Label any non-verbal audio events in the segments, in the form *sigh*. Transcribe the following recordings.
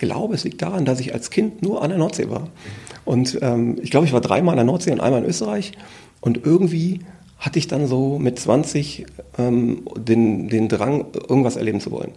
Ich glaube, es liegt daran, dass ich als Kind nur an der Nordsee war. Und ähm, ich glaube, ich war dreimal an der Nordsee und einmal in Österreich. Und irgendwie hatte ich dann so mit 20 ähm, den, den Drang, irgendwas erleben zu wollen.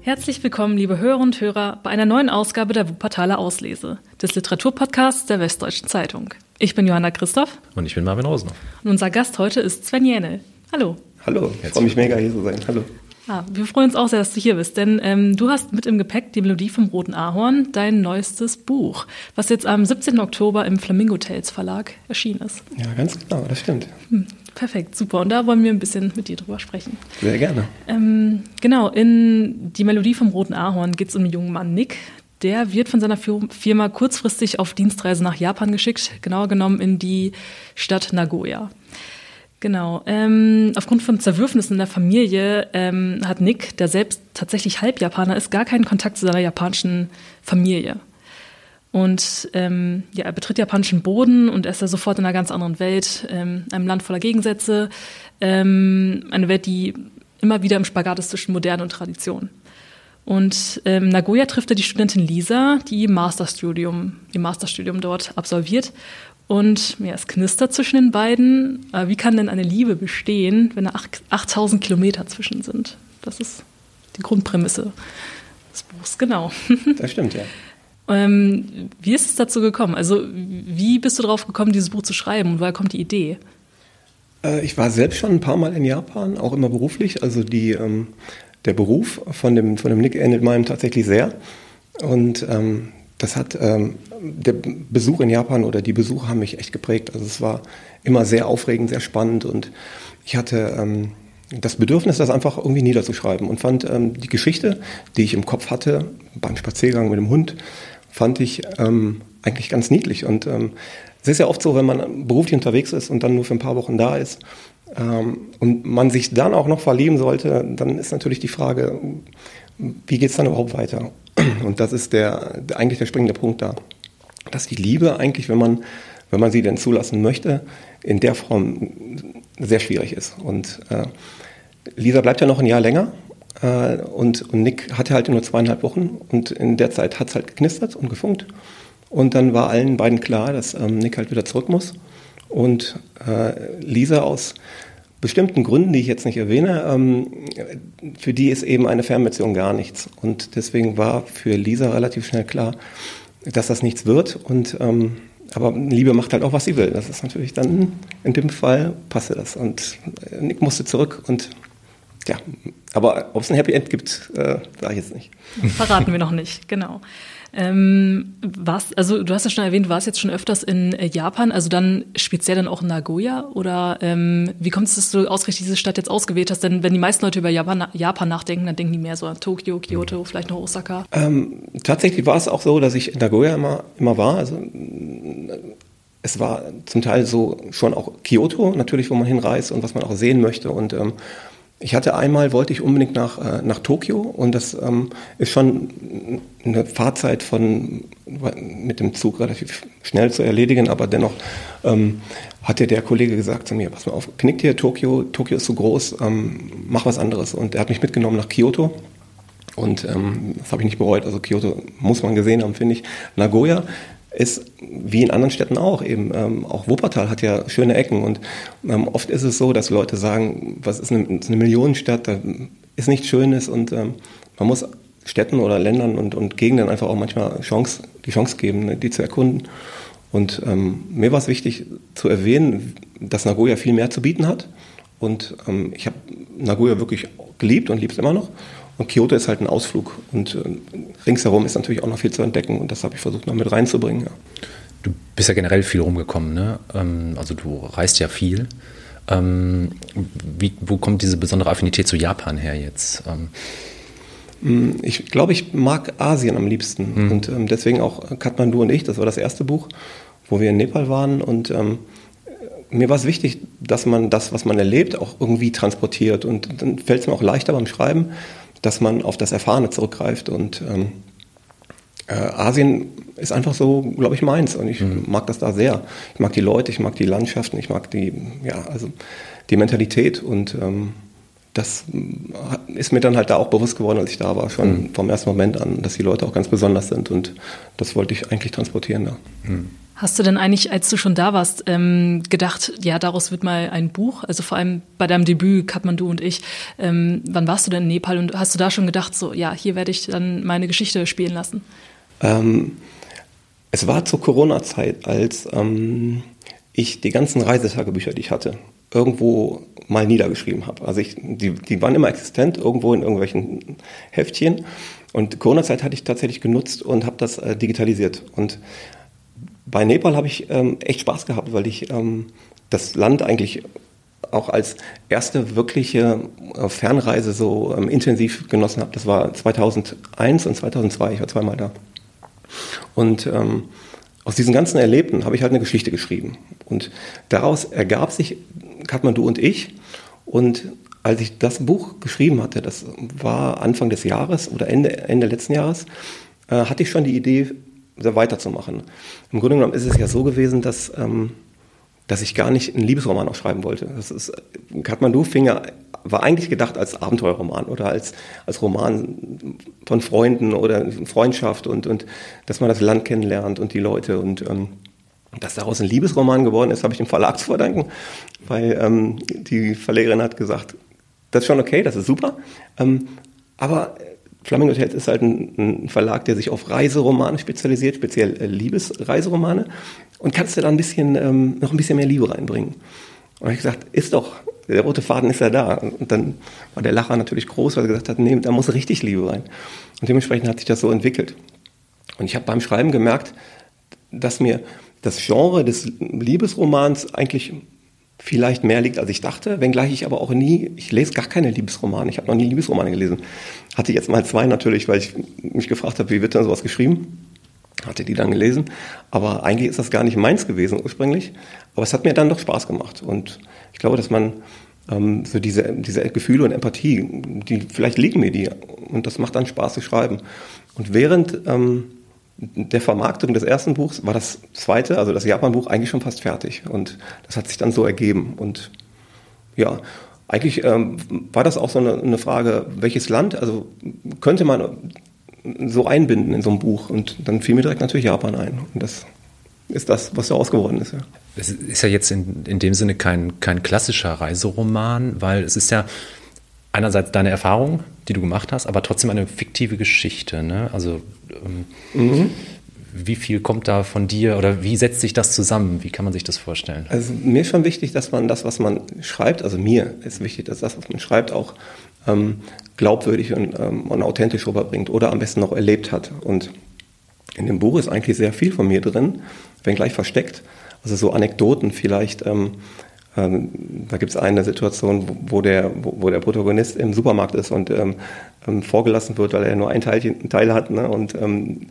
Herzlich willkommen, liebe Hörer und Hörer, bei einer neuen Ausgabe der Wuppertaler Auslese, des Literaturpodcasts der Westdeutschen Zeitung. Ich bin Johanna Christoph. Und ich bin Marvin Rosenhoff. Und unser Gast heute ist Sven Jähnel. Hallo. Hallo, ich freue mich mega hier zu sein. Hallo. Ah, wir freuen uns auch sehr, dass du hier bist, denn ähm, du hast mit im Gepäck die Melodie vom Roten Ahorn, dein neuestes Buch, was jetzt am 17. Oktober im Flamingo Tales Verlag erschienen ist. Ja, ganz genau, das stimmt. Hm, perfekt, super. Und da wollen wir ein bisschen mit dir drüber sprechen. Sehr gerne. Ähm, genau, in die Melodie vom Roten Ahorn geht es um den jungen Mann Nick. Der wird von seiner Firma kurzfristig auf Dienstreise nach Japan geschickt, genauer genommen in die Stadt Nagoya. Genau. Ähm, aufgrund von Zerwürfnissen in der Familie ähm, hat Nick, der selbst tatsächlich Halbjapaner ist, gar keinen Kontakt zu seiner japanischen Familie. Und ähm, ja, er betritt japanischen Boden und er ist ja sofort in einer ganz anderen Welt, ähm, einem Land voller Gegensätze, ähm, eine Welt, die immer wieder im Spagat ist zwischen Moderne und Tradition. Und ähm, Nagoya trifft er die Studentin Lisa, die Masterstudium, ihr Masterstudium dort absolviert und ja, es knistert zwischen den beiden. Aber wie kann denn eine Liebe bestehen, wenn da 8000 Kilometer zwischen sind? Das ist die Grundprämisse des Buchs, genau. *laughs* Das stimmt, ja. Ähm, wie ist es dazu gekommen? Also, wie bist du darauf gekommen, dieses Buch zu schreiben und woher kommt die Idee? Äh, ich war selbst schon ein paar Mal in Japan, auch immer beruflich. Also die, ähm, der Beruf von dem, von dem Nick ähnelt meinem tatsächlich sehr. Und ähm, das hat ähm, der Besuch in Japan oder die Besuche haben mich echt geprägt. Also es war immer sehr aufregend, sehr spannend und ich hatte ähm, das Bedürfnis, das einfach irgendwie niederzuschreiben und fand ähm, die Geschichte, die ich im Kopf hatte beim Spaziergang mit dem Hund, fand ich ähm, eigentlich ganz niedlich und ähm, es ist ja oft so, wenn man beruflich unterwegs ist und dann nur für ein paar Wochen da ist ähm, und man sich dann auch noch verlieben sollte, dann ist natürlich die Frage, wie geht es dann überhaupt weiter? Und das ist der, eigentlich der springende Punkt da. Dass die Liebe eigentlich, wenn man, wenn man sie denn zulassen möchte, in der Form sehr schwierig ist. Und äh, Lisa bleibt ja noch ein Jahr länger äh, und, und Nick hatte halt nur zweieinhalb Wochen und in der Zeit hat es halt geknistert und gefunkt. Und dann war allen beiden klar, dass ähm, Nick halt wieder zurück muss. Und äh, Lisa aus bestimmten Gründen, die ich jetzt nicht erwähne, ähm, für die ist eben eine Fernbeziehung gar nichts. Und deswegen war für Lisa relativ schnell klar, dass das nichts wird. Und ähm, aber Liebe macht halt auch, was sie will. Das ist natürlich dann in dem Fall passte das. Und Nick musste zurück und ja, aber ob es ein Happy End gibt, äh, sage ich jetzt nicht. Verraten wir noch nicht, genau. Ähm, was, also du hast ja schon erwähnt, du warst jetzt schon öfters in äh, Japan, also dann speziell dann auch in Nagoya oder ähm, wie kommt es, dass du ausgerechnet diese Stadt jetzt ausgewählt hast? Denn wenn die meisten Leute über Japan, Japan nachdenken, dann denken die mehr so an Tokio, Kyoto, vielleicht noch Osaka. Ähm, tatsächlich war es auch so, dass ich in Nagoya immer, immer war. Also es war zum Teil so schon auch Kyoto natürlich, wo man hinreist und was man auch sehen möchte und ähm, ich hatte einmal, wollte ich unbedingt nach, äh, nach Tokio und das ähm, ist schon eine Fahrzeit von mit dem Zug relativ schnell zu erledigen, aber dennoch ähm, hatte der Kollege gesagt zu mir, pass mal auf, knickt hier Tokio, Tokio ist so groß, ähm, mach was anderes. Und er hat mich mitgenommen nach Kyoto und ähm, das habe ich nicht bereut. Also Kyoto muss man gesehen haben, finde ich. Nagoya ist wie in anderen Städten auch eben. Ähm, auch Wuppertal hat ja schöne Ecken und ähm, oft ist es so, dass Leute sagen, was ist eine, ist eine Millionenstadt, da ist nichts Schönes und ähm, man muss Städten oder Ländern und, und Gegenden einfach auch manchmal Chance, die Chance geben, ne, die zu erkunden. Und ähm, mir war es wichtig zu erwähnen, dass Nagoya viel mehr zu bieten hat. Und ähm, ich habe Nagoya wirklich geliebt und liebe es immer noch. Und Kyoto ist halt ein Ausflug und äh, ringsherum ist natürlich auch noch viel zu entdecken und das habe ich versucht noch mit reinzubringen. Ja. Du bist ja generell viel rumgekommen, ne? Ähm, also du reist ja viel. Ähm, wie, wo kommt diese besondere Affinität zu Japan her jetzt? Ähm, mm, ich glaube, ich mag Asien am liebsten mhm. und ähm, deswegen auch Kathmandu und ich, das war das erste Buch, wo wir in Nepal waren und ähm, mir war es wichtig, dass man das, was man erlebt, auch irgendwie transportiert und dann fällt es mir auch leichter beim Schreiben, dass man auf das Erfahrene zurückgreift. Und ähm, äh, Asien ist einfach so, glaube ich, meins. Und ich mhm. mag das da sehr. Ich mag die Leute, ich mag die Landschaften, ich mag die, ja, also die Mentalität. Und ähm, das ist mir dann halt da auch bewusst geworden, als ich da war, schon mhm. vom ersten Moment an, dass die Leute auch ganz besonders sind und das wollte ich eigentlich transportieren da. Mhm. Hast du denn eigentlich, als du schon da warst, ähm, gedacht, ja, daraus wird mal ein Buch? Also vor allem bei deinem Debüt, Kathmandu und ich. Ähm, wann warst du denn in Nepal und hast du da schon gedacht, so, ja, hier werde ich dann meine Geschichte spielen lassen? Ähm, es war zur Corona-Zeit, als ähm, ich die ganzen Reisetagebücher, die ich hatte, irgendwo mal niedergeschrieben habe. Also ich, die, die waren immer existent, irgendwo in irgendwelchen Heftchen. Und Corona-Zeit hatte ich tatsächlich genutzt und habe das äh, digitalisiert. Und bei Nepal habe ich ähm, echt Spaß gehabt, weil ich ähm, das Land eigentlich auch als erste wirkliche äh, Fernreise so ähm, intensiv genossen habe. Das war 2001 und 2002, ich war zweimal da. Und ähm, aus diesen ganzen Erlebten habe ich halt eine Geschichte geschrieben. Und daraus ergab sich Kathmandu und ich. Und als ich das Buch geschrieben hatte, das war Anfang des Jahres oder Ende, Ende letzten Jahres, äh, hatte ich schon die Idee, weiterzumachen. Im Grunde genommen ist es ja so gewesen, dass, ähm, dass ich gar nicht einen Liebesroman auch schreiben wollte. Das ist, Kathmandu fing ja, war eigentlich gedacht als Abenteuerroman oder als, als Roman von Freunden oder Freundschaft und, und dass man das Land kennenlernt und die Leute und ähm, dass daraus ein Liebesroman geworden ist, habe ich dem Verlag zu verdanken, weil ähm, die Verlegerin hat gesagt, das ist schon okay, das ist super, ähm, aber Flamingo Hotels ist halt ein, ein, Verlag, der sich auf Reiseromane spezialisiert, speziell äh, Liebesreiseromane. Und kannst du da ein bisschen, ähm, noch ein bisschen mehr Liebe reinbringen? Und ich gesagt, ist doch, der rote Faden ist ja da. Und dann war der Lacher natürlich groß, weil er gesagt hat, nee, da muss richtig Liebe rein. Und dementsprechend hat sich das so entwickelt. Und ich habe beim Schreiben gemerkt, dass mir das Genre des Liebesromans eigentlich vielleicht mehr liegt, als ich dachte, wenngleich ich aber auch nie, ich lese gar keine Liebesromane, ich habe noch nie Liebesromane gelesen. Hatte jetzt mal zwei natürlich, weil ich mich gefragt habe, wie wird denn sowas geschrieben? Hatte die dann gelesen, aber eigentlich ist das gar nicht meins gewesen ursprünglich, aber es hat mir dann doch Spaß gemacht und ich glaube, dass man ähm, so diese, diese Gefühle und Empathie, die vielleicht liegen mir die und das macht dann Spaß zu schreiben. Und während ähm, der Vermarktung des ersten Buchs war das zweite, also das Japan-Buch, eigentlich schon fast fertig. Und das hat sich dann so ergeben. Und ja, eigentlich ähm, war das auch so eine, eine, Frage, welches Land, also könnte man so einbinden in so ein Buch. Und dann fiel mir direkt natürlich Japan ein. Und das ist das, was daraus geworden ist. Ja. Es ist ja jetzt in, in dem Sinne kein, kein klassischer Reiseroman, weil es ist ja einerseits deine Erfahrung, die du gemacht hast, aber trotzdem eine fiktive Geschichte. Ne? Also ähm, mhm. wie viel kommt da von dir oder wie setzt sich das zusammen? Wie kann man sich das vorstellen? Also mir ist schon wichtig, dass man das, was man schreibt, also mir ist wichtig, dass das, was man schreibt, auch ähm, glaubwürdig und, ähm, und authentisch rüberbringt oder am besten noch erlebt hat. Und in dem Buch ist eigentlich sehr viel von mir drin, wenn gleich versteckt. Also so Anekdoten vielleicht, ähm, ähm, da gibt es eine Situation, wo der, wo, wo, der Protagonist im Supermarkt ist und ähm, ähm, vorgelassen wird, weil er nur ein Teilchen, Teil hat ne? und ähm,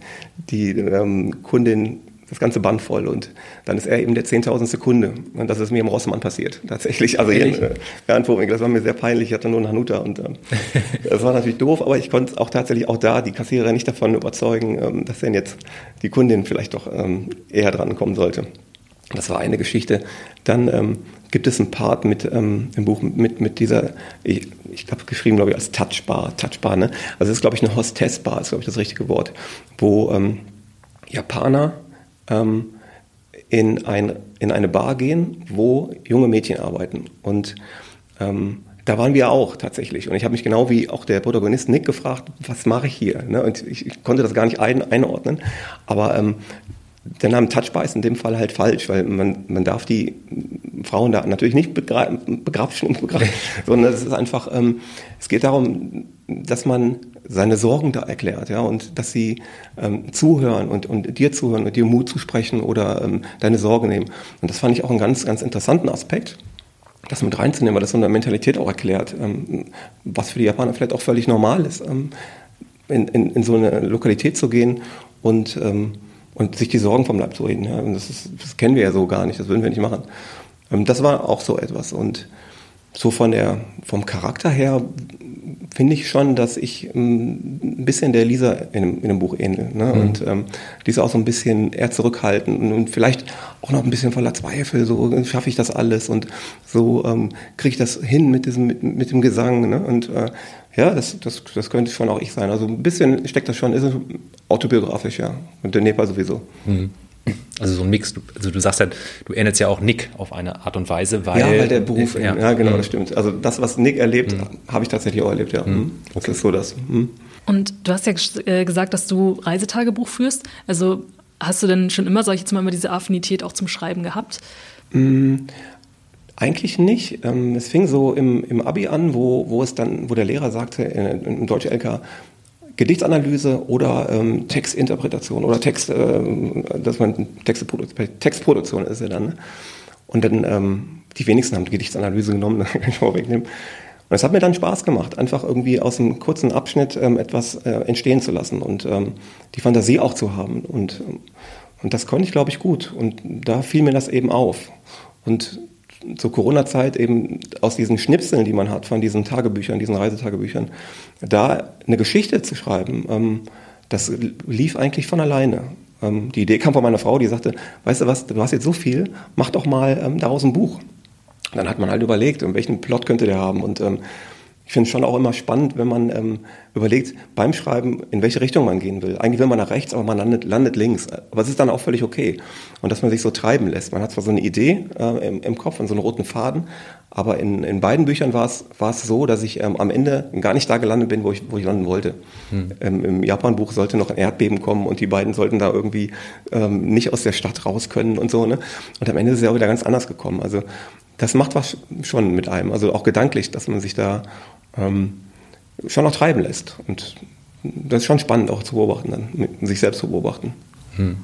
die ähm, Kundin das ganze Band voll und dann ist er eben der zehntausendste Kunde und das ist mir im Rossmann passiert tatsächlich. Also hier in äh, das war mir sehr peinlich. Ich hatte nur einen Hanuta und ähm, *laughs* das war natürlich doof, aber ich konnte auch tatsächlich auch da die Kassiererin nicht davon überzeugen, ähm, dass denn jetzt die Kundin vielleicht doch ähm, eher dran kommen sollte. Das war eine Geschichte. Dann ähm, gibt es einen Part mit ähm, im Buch mit, mit dieser, ich, ich habe geschrieben, glaube ich, als Touchbar, Touchbar, ne? Also das ist, glaube ich, eine Hostessbar, ist, glaube ich, das richtige Wort, wo ähm, Japaner ähm, in, ein, in eine Bar gehen, wo junge Mädchen arbeiten. Und ähm, da waren wir auch tatsächlich. Und ich habe mich genau wie auch der Protagonist Nick gefragt, was mache ich hier? Ne? Und ich, ich, konnte das gar nicht ein, einordnen. Aber ähm, der Name Touchbar ist in dem Fall halt falsch, weil man, man darf die Frauen da natürlich nicht begra begrapschen, *laughs* sondern es ist einfach, ähm, es geht darum, dass man seine Sorgen da erklärt, ja, und dass sie ähm, zuhören und, und dir zuhören und dir Mut zusprechen oder ähm, deine Sorge nehmen. Und das fand ich auch einen ganz, ganz interessanten Aspekt, das mit reinzunehmen, weil das so eine Mentalität auch erklärt, ähm, was für die Japaner vielleicht auch völlig normal ist, ähm, in, in, in so eine Lokalität zu gehen und ähm, und sich die Sorgen vom Leib zu reden. Ja. Das, ist, das, kennen wir ja so gar nicht, das würden wir nicht machen. Ähm, das war auch so etwas. Und so von der, vom Charakter her finde ich schon, dass ich ähm, ein bisschen der Lisa in dem, in dem Buch ähnle. Ne? Mhm. Und ähm, Lisa auch so ein bisschen eher zurückhaltend und vielleicht auch noch ein bisschen voller Zweifel. So schaffe ich das alles und so ähm, kriege ich das hin mit diesem mit, mit dem Gesang. Ne? Und äh, ja, das, das, das könnte schon auch ich sein. Also ein bisschen steckt das schon, ist autobiografisch, ja. Und der Nepal sowieso. Mhm. Also so ein Mix, also du sagst ja, du erinnerst ja auch Nick auf eine Art und Weise, weil. Ja, weil der Beruf, ja, ja genau, mhm. das stimmt. Also das, was Nick erlebt, mhm. habe ich tatsächlich auch erlebt, ja. Mhm. mhm. Okay. Das ist so das. Mhm. Und du hast ja äh, gesagt, dass du Reisetagebuch führst. Also hast du denn schon immer, sag ich jetzt mal, immer diese Affinität auch zum Schreiben gehabt? Eigentlich nicht. Ähm, es fing so im, im Abi an, wo, wo es dann, wo der Lehrer sagte, im Deutsche LK, Gedichtsanalyse oder ähm, Textinterpretation oder Text, äh, dass man Texte Textproduktion ist ja dann. Ne? Und dann, ähm, die wenigsten haben die Gedichtsanalyse genommen, *laughs* kann ich vorwegnehmen. Und es hat mir dann Spaß gemacht, einfach irgendwie aus einem kurzen Abschnitt ähm, etwas äh, entstehen zu lassen und ähm, die Fantasie auch zu haben. Und, und das konnte ich, glaube ich, gut. Und da fiel mir das eben auf. Und zur Corona-Zeit eben aus diesen Schnipseln, die man hat von diesen Tagebüchern, diesen Reisetagebüchern, da eine Geschichte zu schreiben, ähm, das lief eigentlich von alleine. Ähm, die Idee kam von meiner Frau, die sagte, weißt du was, du hast jetzt so viel, mach doch mal ähm, daraus ein Buch. Dann hat man halt überlegt, welchen Plot könnte der haben und ähm, ich finde es schon auch immer spannend, wenn man ähm, überlegt beim Schreiben, in welche Richtung man gehen will. Eigentlich will man nach rechts, aber man landet, landet links. Aber es ist dann auch völlig okay. Und dass man sich so treiben lässt. Man hat zwar so eine Idee äh, im, im, Kopf und so einen roten Faden, aber in, in beiden Büchern war es war es so, dass ich ähm, am Ende gar nicht da gelandet bin, wo ich, wo ich landen wollte. Hm. Ähm, Im Japan-Buch sollte noch ein Erdbeben kommen und die beiden sollten da irgendwie ähm, nicht aus der Stadt raus können und so. Ne? Und am Ende ist es ja auch wieder ganz anders gekommen. Also das macht was schon mit einem. Also auch gedanklich, dass man sich da ähm, schon noch treiben lässt. Und das ist schon spannend auch zu beobachten, dann, sich selbst zu beobachten. Hm.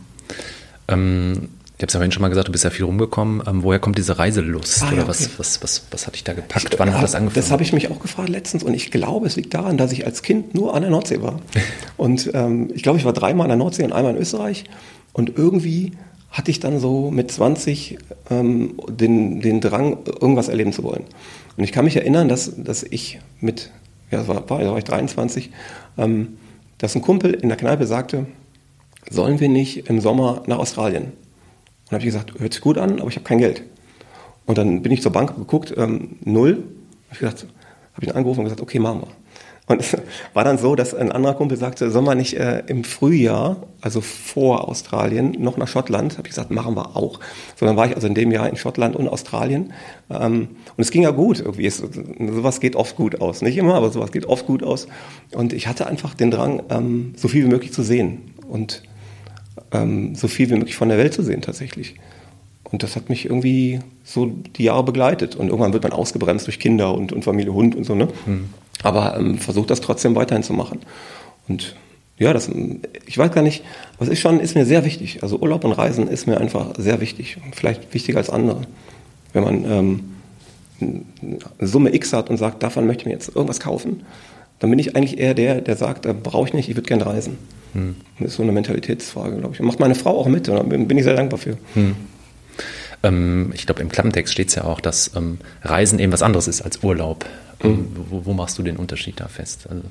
Ähm, ich habe es ja vorhin schon mal gesagt, du bist ja viel rumgekommen. Ähm, woher kommt diese Reiselust? Ah, Oder ja, was, was, was, was hat dich da gepackt? Ich, Wann hat das angefangen? Das habe ich mich auch gefragt letztens und ich glaube, es liegt daran, dass ich als Kind nur an der Nordsee war. *laughs* und ähm, ich glaube, ich war dreimal an der Nordsee und einmal in Österreich. Und irgendwie hatte ich dann so mit 20 ähm, den, den Drang, irgendwas erleben zu wollen. Und ich kann mich erinnern, dass, dass ich mit, ja, das war, da war ich 23, ähm, dass ein Kumpel in der Kneipe sagte, sollen wir nicht im Sommer nach Australien? Und habe ich gesagt, hört sich gut an, aber ich habe kein Geld. Und dann bin ich zur Bank geguckt, ähm, null. Hab ich gesagt, habe ihn angerufen und gesagt, okay, machen wir. Und es war dann so, dass ein anderer Kumpel sagte, soll man nicht äh, im Frühjahr, also vor Australien, noch nach Schottland? Habe ich gesagt, machen wir auch. So, dann war ich also in dem Jahr in Schottland und Australien. Ähm, und es ging ja gut irgendwie. Es, sowas geht oft gut aus. Nicht immer, aber sowas geht oft gut aus. Und ich hatte einfach den Drang, ähm, so viel wie möglich zu sehen. Und ähm, so viel wie möglich von der Welt zu sehen tatsächlich. Und das hat mich irgendwie so die Jahre begleitet. Und irgendwann wird man ausgebremst durch Kinder und, und Familie, Hund und so, ne? Mhm. Aber ähm, versucht das trotzdem weiterhin zu machen. Und ja, das, ich weiß gar nicht, was ist schon, ist mir sehr wichtig. Also Urlaub und Reisen ist mir einfach sehr wichtig. Vielleicht wichtiger als andere. Wenn man ähm, eine Summe X hat und sagt, davon möchte ich mir jetzt irgendwas kaufen, dann bin ich eigentlich eher der, der sagt, äh, brauche ich nicht, ich würde gerne reisen. Hm. Das ist so eine Mentalitätsfrage, glaube ich. Und macht meine Frau auch mit, und bin ich sehr dankbar für. Hm. Ähm, ich glaube, im Klappentext steht es ja auch, dass ähm, Reisen eben was anderes ist als Urlaub. Ähm, mhm. Wo, wo, machst du den Unterschied da fest? Also,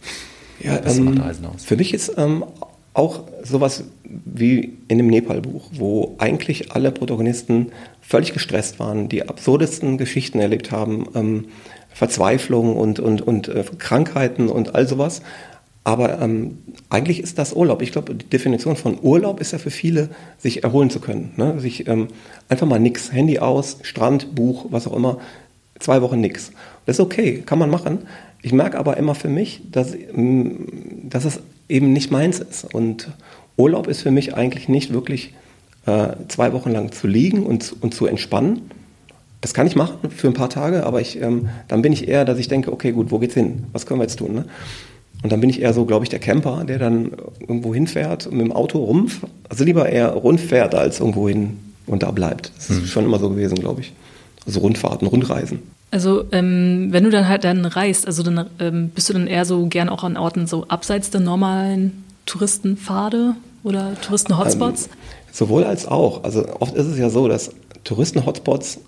ja, was ähm, macht Reisen aus? Für mich ist ähm, auch sowas wie in dem Nepal-Buch, wo eigentlich alle Protagonisten völlig gestresst waren, die absurdesten Geschichten erlebt haben, ähm, Verzweiflung und, und, und äh, Krankheiten und all sowas. Aber ähm, eigentlich ist das Urlaub. Ich glaube, die Definition von Urlaub ist ja für viele, sich erholen zu können. Ne? Sich ähm, einfach mal nix, Handy aus, Strand, Buch, was auch immer, zwei Wochen nix. Das ist okay, kann man machen. Ich merke aber immer für mich, dass, ähm, dass es eben nicht meins ist. Und Urlaub ist für mich eigentlich nicht wirklich äh, zwei Wochen lang zu liegen und, und zu entspannen. Das kann ich machen für ein paar Tage, aber ich, ähm, dann bin ich eher, dass ich denke, okay, gut, wo geht's hin? Was können wir jetzt tun? Ne? Und dann bin ich eher so, glaube ich, der Camper, der dann irgendwo hinfährt mit dem Auto rum, also lieber eher rund fährt als irgendwo hin und da bleibt. Das ist mhm. schon immer so gewesen, glaube ich. Also Rundfahrten, Rundreisen. Also ähm, wenn du dann halt dann reist, also dann ähm, bist du dann eher so gern auch an Orten so abseits der normalen Touristenpfade oder Touristen-Hotspots? Ähm, sowohl als auch. Also oft ist es ja so, dass Touristen-Hotspots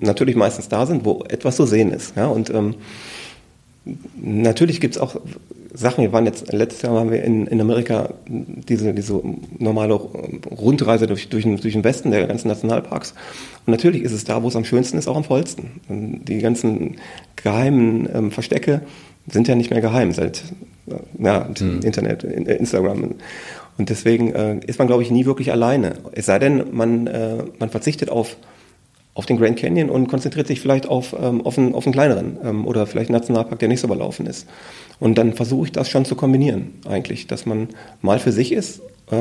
natürlich meistens da sind, wo etwas zu sehen ist. Ja? Und ähm, natürlich gibt es auch Sachen. Wir waren jetzt, letztes Jahr waren wir in, in Amerika diese, diese normale Rundreise durch, durch, den, durch den Westen der ganzen Nationalparks. Und natürlich ist es da, wo es am schönsten ist, auch am vollsten. Die ganzen geheimen ähm, Verstecke sind ja nicht mehr geheim seit äh, ja, hm. Internet, äh, Instagram. Und deswegen äh, ist man, glaube ich, nie wirklich alleine. Es sei denn, man, äh, man verzichtet auf auf den Grand Canyon und konzentriert sich vielleicht auf, ähm, auf, einen, auf einen kleineren ähm, oder vielleicht einen Nationalpark, der nicht so überlaufen ist. Und dann versuche ich das schon zu kombinieren, eigentlich, dass man mal für sich ist äh,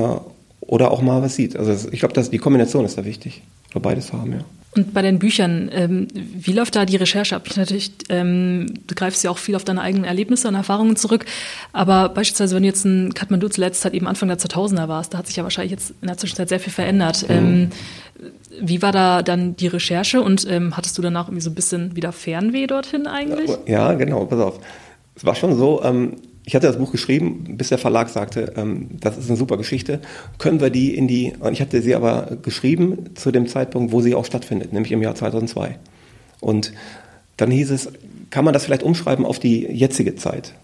oder auch mal was sieht. Also ich glaube, die Kombination ist da wichtig, oder beides haben, ja. Und bei den Büchern, ähm, wie läuft da die Recherche ab? Natürlich, ähm, du greifst ja auch viel auf deine eigenen Erlebnisse und Erfahrungen zurück. Aber beispielsweise, wenn du jetzt in Kathmandu zuletzt halt eben Anfang der 2000er warst, da hat sich ja wahrscheinlich jetzt in der Zwischenzeit sehr viel verändert. Mhm. Ähm, wie war da dann die Recherche und ähm, hattest du danach irgendwie so ein bisschen wieder Fernweh dorthin eigentlich? Ja, genau, pass auf. Es war schon so, ähm, ich hatte das Buch geschrieben, bis der Verlag sagte, ähm, das ist eine super Geschichte. Können wir die in die, und ich hatte sie aber geschrieben zu dem Zeitpunkt, wo sie auch stattfindet, nämlich im Jahr 2002. Und dann hieß es, kann man das vielleicht umschreiben auf die jetzige Zeit?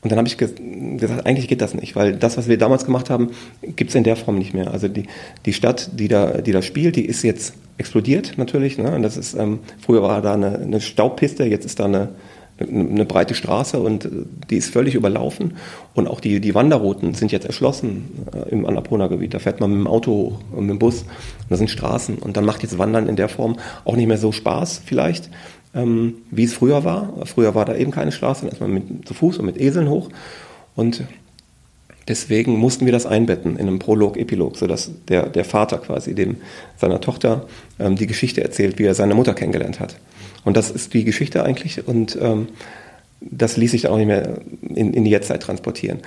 Und dann habe ich ge gesagt, eigentlich geht das nicht, weil das, was wir damals gemacht haben, gibt es in der Form nicht mehr. Also die, die Stadt, die da, die da spielt, die ist jetzt explodiert natürlich. Ne? Und das ist, ähm, früher war da eine, eine Staubpiste, jetzt ist da eine, eine breite Straße und äh, die ist völlig überlaufen. Und auch die, die Wanderrouten sind jetzt erschlossen äh, im Annapurna-Gebiet. Da fährt man mit dem Auto und mit dem Bus. Und das sind Straßen. Und dann macht jetzt Wandern in der Form auch nicht mehr so Spaß vielleicht ähm, wie es früher war. Früher war da eben keine Straße, dann ist man mit, zu Fuß und mit Eseln hoch. Und deswegen mussten wir das einbetten in einem Prolog, Epilog, sodass der, der Vater quasi dem seiner Tochter ähm, die Geschichte erzählt, wie er seine Mutter kennengelernt hat. Und das ist die Geschichte eigentlich und ähm, das ließ sich dann auch nicht mehr in, in die Jetztzeit transportieren.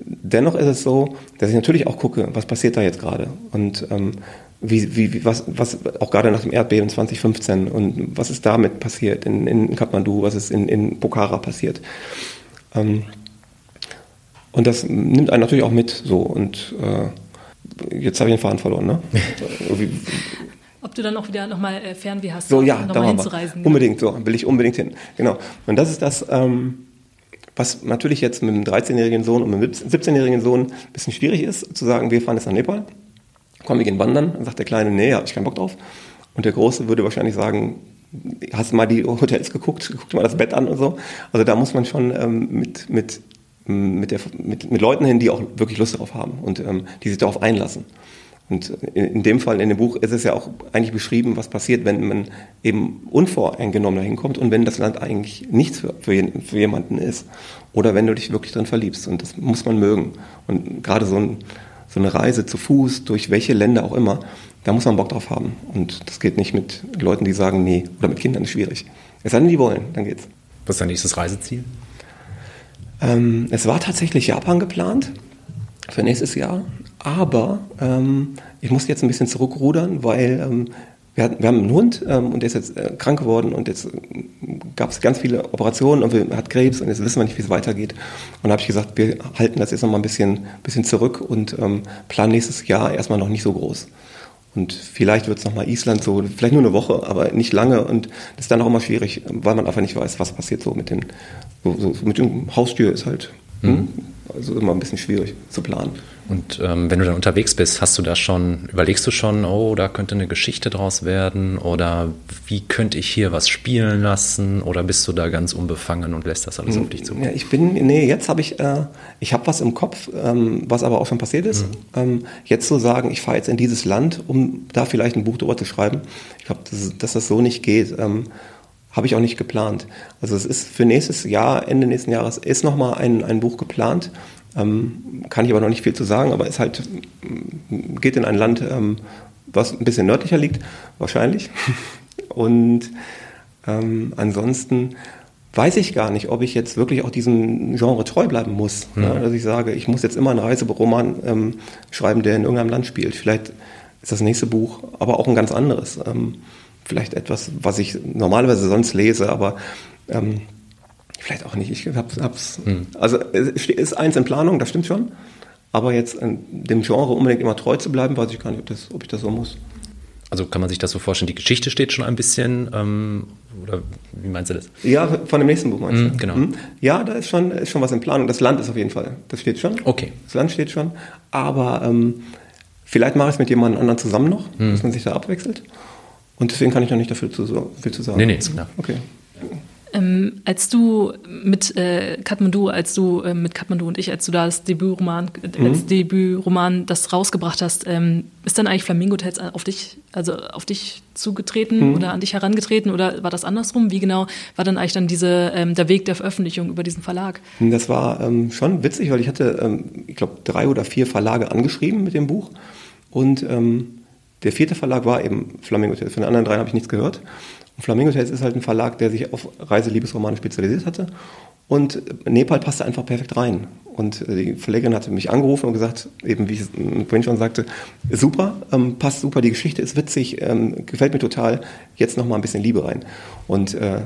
Dennoch ist es so, dass ich natürlich auch gucke, was passiert da jetzt gerade. Und ähm, wie, wie, was, was auch gerade nach dem Erdbeben 2015 und was ist damit passiert in, in Kathmandu, was ist in, in Pokhara passiert. Ähm, und das nimmt einen natürlich auch mit so und äh, jetzt habe ich den Faden verloren, ne? *laughs* Ob du dann auch wieder nochmal äh, Fernweh hast, so, ja, nochmal hinzureisen. Genau. Unbedingt, so will ich unbedingt hin. Genau. Und das ist das, ähm, was natürlich jetzt mit einem 13-jährigen Sohn und mit einem 17-jährigen Sohn ein bisschen schwierig ist, zu sagen, wir fahren jetzt nach Nepal komm, wir gehen wandern. Dann sagt der Kleine, nee, habe ich keinen Bock drauf. Und der Große würde wahrscheinlich sagen, hast du mal die Hotels geguckt, guck dir mal das Bett an und so. Also da muss man schon ähm, mit, mit, mit, der, mit, mit Leuten hin, die auch wirklich Lust darauf haben und ähm, die sich darauf einlassen. Und in, dem Fall, in dem Buch, ist es ja auch eigentlich beschrieben, was passiert, wenn man eben unvoreingenommen dahin kommt und wenn das Land eigentlich nichts für, für, für jemanden ist. Oder wenn du dich wirklich drin verliebst. Und das muss man mögen. Und gerade so ein so eine Reise zu Fuß, durch welche Länder auch immer, da muss man Bock drauf haben. Und das geht nicht mit Leuten, die sagen, nee, oder mit Kindern ist schwierig. Es sei denn, die wollen, dann geht's. Was ist dein nächstes Reiseziel? Ähm, es war tatsächlich Japan geplant für nächstes Jahr, aber ähm, ich musste jetzt ein bisschen zurückrudern, weil ähm, wir, hatten, wir haben einen Hund ähm, und der ist jetzt äh, krank geworden und jetzt äh, gab es ganz viele Operationen und er hat Krebs und jetzt wissen wir nicht, wie es weitergeht. Und da habe ich gesagt, wir halten das jetzt noch mal ein bisschen, bisschen zurück und ähm, planen nächstes Jahr erstmal noch nicht so groß. Und vielleicht wird es nochmal Island so, vielleicht nur eine Woche, aber nicht lange. Und das ist dann auch immer schwierig, weil man einfach nicht weiß, was passiert so mit, den, so, so mit dem Haustür ist halt. Mhm. Hm? Also immer ein bisschen schwierig zu planen. Und ähm, wenn du dann unterwegs bist, hast du da schon, überlegst du schon, oh, da könnte eine Geschichte draus werden oder wie könnte ich hier was spielen lassen oder bist du da ganz unbefangen und lässt das alles auf dich zu? Ja, ich bin, nee, jetzt habe ich, äh, ich habe was im Kopf, ähm, was aber auch schon passiert ist. Mhm. Ähm, jetzt zu sagen, ich fahre jetzt in dieses Land, um da vielleicht ein Buch drüber zu schreiben, ich glaube, dass, dass, das so nicht geht. Habe ich auch nicht geplant. Also es ist für nächstes Jahr, Ende nächsten Jahres, ist nochmal ein, ein Buch geplant. Ähm, kann ich aber noch nicht viel zu sagen, aber es halt geht in ein Land, ähm, was ein bisschen nördlicher liegt, wahrscheinlich. *laughs* Und ähm, ansonsten weiß ich gar nicht, ob ich jetzt wirklich auch diesem Genre treu bleiben muss. Mhm. Ja, dass ich sage, ich muss jetzt immer einen Reiseroman ähm, schreiben, der in irgendeinem Land spielt. Vielleicht ist das nächste Buch aber auch ein ganz anderes. Ähm, vielleicht etwas, was ich normalerweise sonst lese, aber ähm, vielleicht auch nicht. Ich hab's, hab's hm. also es ist eins in Planung, das stimmt schon. Aber jetzt dem Genre unbedingt immer treu zu bleiben, weiß ich gar nicht, ob, das, ob ich das so muss. Also kann man sich das so vorstellen, die Geschichte steht schon ein bisschen, ähm, oder wie meinst du das? Ja, von dem nächsten Buch meinst du? Mhm, genau. Mhm. Ja, da ist schon, ist schon was in Planung. Das Land ist auf jeden Fall, das steht schon. Okay. Das Land steht schon, aber ähm, vielleicht mache ich es mit jemandem anderen zusammen noch, dass man sich da abwechselt. Und deswegen kann ich noch nicht dafür zu, so viel zu sagen. Nee, nee, ist klar. Okay. Ähm, als du mit äh, Kathmandu, als du äh, mit Kathmandu und ich, als du da das Debütroman, Mhm. als Debütroman das rausgebracht hast, ähm, ist dann eigentlich Flamingo Tales auf dich, also auf dich zugetreten Mhm. oder an dich herangetreten oder war das andersrum? Wie genau war dann eigentlich dann diese ähm, der Weg der Veröffentlichung über diesen Verlag? Das war ähm, schon witzig, weil ich hatte, ähm, ich glaube, drei oder vier Verlage angeschrieben mit dem Buch. Und ähm, der vierte Verlag war eben Flamingo Tales. Von den anderen dreien habe ich nichts gehört. Und Flamingo Tales ist halt ein Verlag, der sich auf Reiseliebesromane spezialisiert hatte. Und Nepal passte einfach perfekt rein. Und äh, die Verlegerin hatte mich angerufen und gesagt, eben wie ich äh, vorhin schon sagte, super, ähm, passt super, die Geschichte ist witzig, ähm, gefällt mir total, jetzt noch mal ein bisschen Liebe rein. Und äh,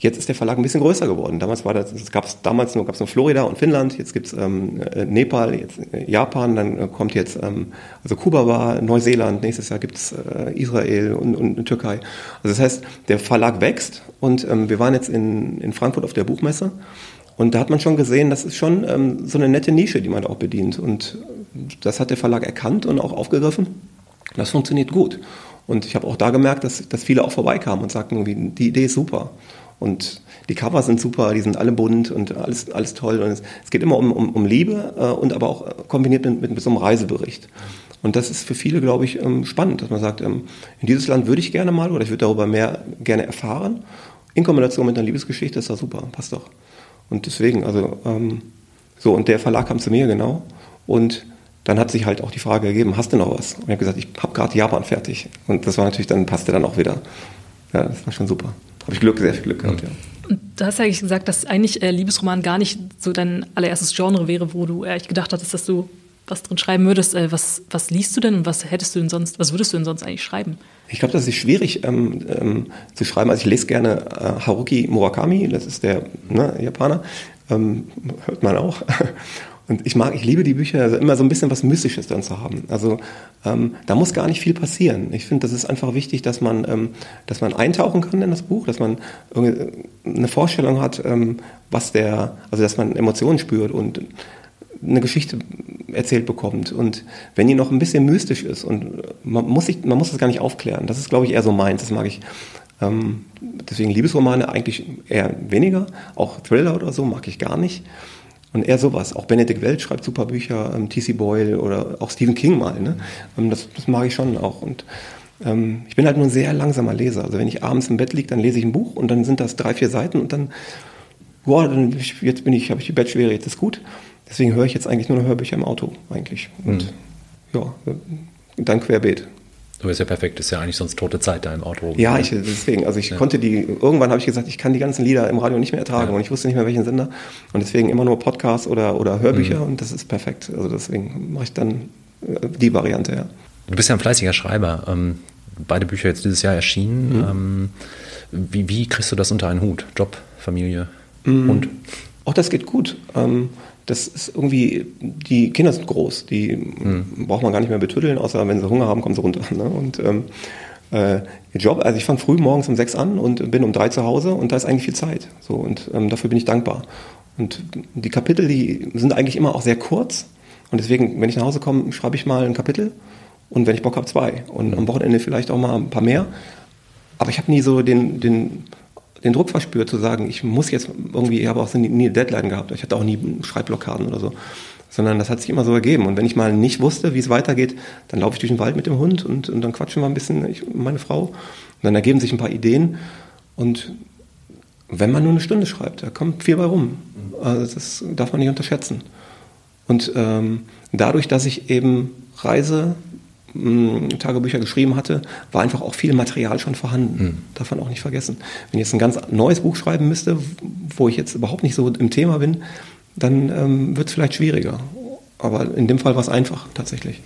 Jetzt ist der Verlag ein bisschen größer geworden. Damals war das, es gab's damals nur, gab's nur Florida und Finnland, jetzt gibt's ähm, äh, Nepal, jetzt äh, Japan, dann äh, kommt jetzt, ähm, also Kuba war, Neuseeland, nächstes Jahr gibt's äh, Israel und, und Türkei. Also das heißt, der Verlag wächst und ähm, wir waren jetzt in, in Frankfurt auf der Buchmesse und da hat man schon gesehen, das ist schon ähm, so eine nette Nische, die man auch bedient. Und das hat der Verlag erkannt und auch aufgegriffen. Das funktioniert gut. Und ich habe auch da gemerkt, dass, dass viele auch vorbeikamen und sagten, die Idee ist super. Und die Cover sind super, die sind alle bunt und alles, alles toll. Und es, es geht immer um, um, um Liebe äh, und aber auch kombiniert mit, mit, mit so einem Reisebericht. Und das ist für viele, glaube ich, ähm, spannend, dass man sagt, ähm, in dieses Land würde ich gerne mal oder ich würde darüber mehr gerne erfahren. In Kombination mit einer Liebesgeschichte ist das super, passt doch. Und deswegen, also ähm, so, und der Verlag kam zu mir, genau. Und dann hat sich halt auch die Frage gegeben, hast du noch was? Und ich habe gesagt, ich habe gerade Japan fertig. Und das war natürlich, dann passte dann auch wieder. Ja, das war schon super. Habe ich Glück, sehr viel Glück gehabt, ja. Und du hast ja eigentlich gesagt, dass eigentlich äh, Liebesroman gar nicht so dein allererstes Genre wäre, wo du eigentlich gedacht hattest, dass du was drin schreiben würdest. Äh, was, was liest du denn und was hättest du denn sonst, was würdest du denn sonst eigentlich schreiben? Ich glaube, das ist schwierig ähm, ähm, zu schreiben. Also ich lese gerne äh, Haruki Murakami, das ist der ne, Japaner, ähm, hört man auch. Und ich mag, ich liebe die Bücher, also immer so ein bisschen was Mystisches dann zu haben. Also ähm, da muss gar nicht viel passieren. Ich finde, das ist einfach wichtig, dass man, ähm, dass man eintauchen kann in das Buch, dass man eine Vorstellung hat, ähm, was der, also dass man Emotionen spürt und eine Geschichte erzählt bekommt. Und wenn die noch ein bisschen mystisch ist und man muss, sich, man muss das gar nicht aufklären, das ist, glaube ich, eher so meins, das mag ich. Ähm, deswegen Liebesromane eigentlich eher weniger, auch Thriller oder so mag ich gar nicht. Und eher sowas. Auch Benedict Welch schreibt super Bücher, ähm, T.C. Boyle oder auch Stephen King mal. Ne? Ähm, das, das mag ich schon auch. Und ähm, ich bin halt nur ein sehr langsamer Leser. Also wenn ich abends im Bett liege, dann lese ich ein Buch und dann sind das drei, vier Seiten und dann, boah, dann jetzt bin ich, habe ich die Bettschwere, jetzt ist gut. Deswegen höre ich jetzt eigentlich nur noch Hörbücher im Auto eigentlich. Und Mhm. ja, dann querbeet. Du bist ja perfekt, ist ja eigentlich sonst tote Zeit da im Auto. Ja, ich, deswegen, also ich konnte die, irgendwann habe ich gesagt, ich kann die ganzen Lieder im Radio nicht mehr ertragen Ja. und ich wusste nicht mehr welchen Sender und deswegen immer nur Podcasts oder, oder Hörbücher und das ist perfekt. Also deswegen mache ich dann äh, die Variante, ja. Du bist ja ein fleißiger Schreiber. Ähm, beide Bücher jetzt dieses Jahr erschienen. Mhm. Ähm, wie, wie kriegst du das unter einen Hut? Job, Familie, Mhm. Hund? Auch das geht gut. Ähm, das ist irgendwie, die Kinder sind groß, die braucht man gar nicht mehr betüddeln, außer wenn sie Hunger haben, kommen sie runter. Ne? Und ähm, äh, Job, also ich fange früh morgens um sechs an und bin um drei zu Hause und da ist eigentlich viel Zeit. So, und ähm, dafür bin ich dankbar. Und die Kapitel, die sind eigentlich immer auch sehr kurz. Und deswegen, wenn ich nach Hause komme, schreibe ich mal ein Kapitel und wenn ich Bock habe, zwei. Und am Wochenende vielleicht auch mal ein paar mehr. Aber ich habe nie so den, den, den Druck verspürt, zu sagen, ich muss jetzt irgendwie, ich habe auch nie eine Deadline gehabt. Ich hatte auch nie Schreibblockaden oder so. Sondern das hat sich immer so ergeben. Und wenn ich mal nicht wusste, wie es weitergeht, dann laufe ich durch den Wald mit dem Hund und, und dann quatschen wir ein bisschen, ich meine Frau. Und dann ergeben sich ein paar Ideen. Und wenn man nur eine Stunde schreibt, da kommt viel bei rum. Also das darf man nicht unterschätzen. Und ähm, dadurch, dass ich eben Reise, Tagebücher geschrieben hatte, war einfach auch viel Material schon vorhanden. Darf man auch nicht vergessen. Wenn ich jetzt ein ganz neues Buch schreiben müsste, wo ich jetzt überhaupt nicht so im Thema bin, dann ähm, wird es vielleicht schwieriger. Aber in dem Fall war es einfach, tatsächlich.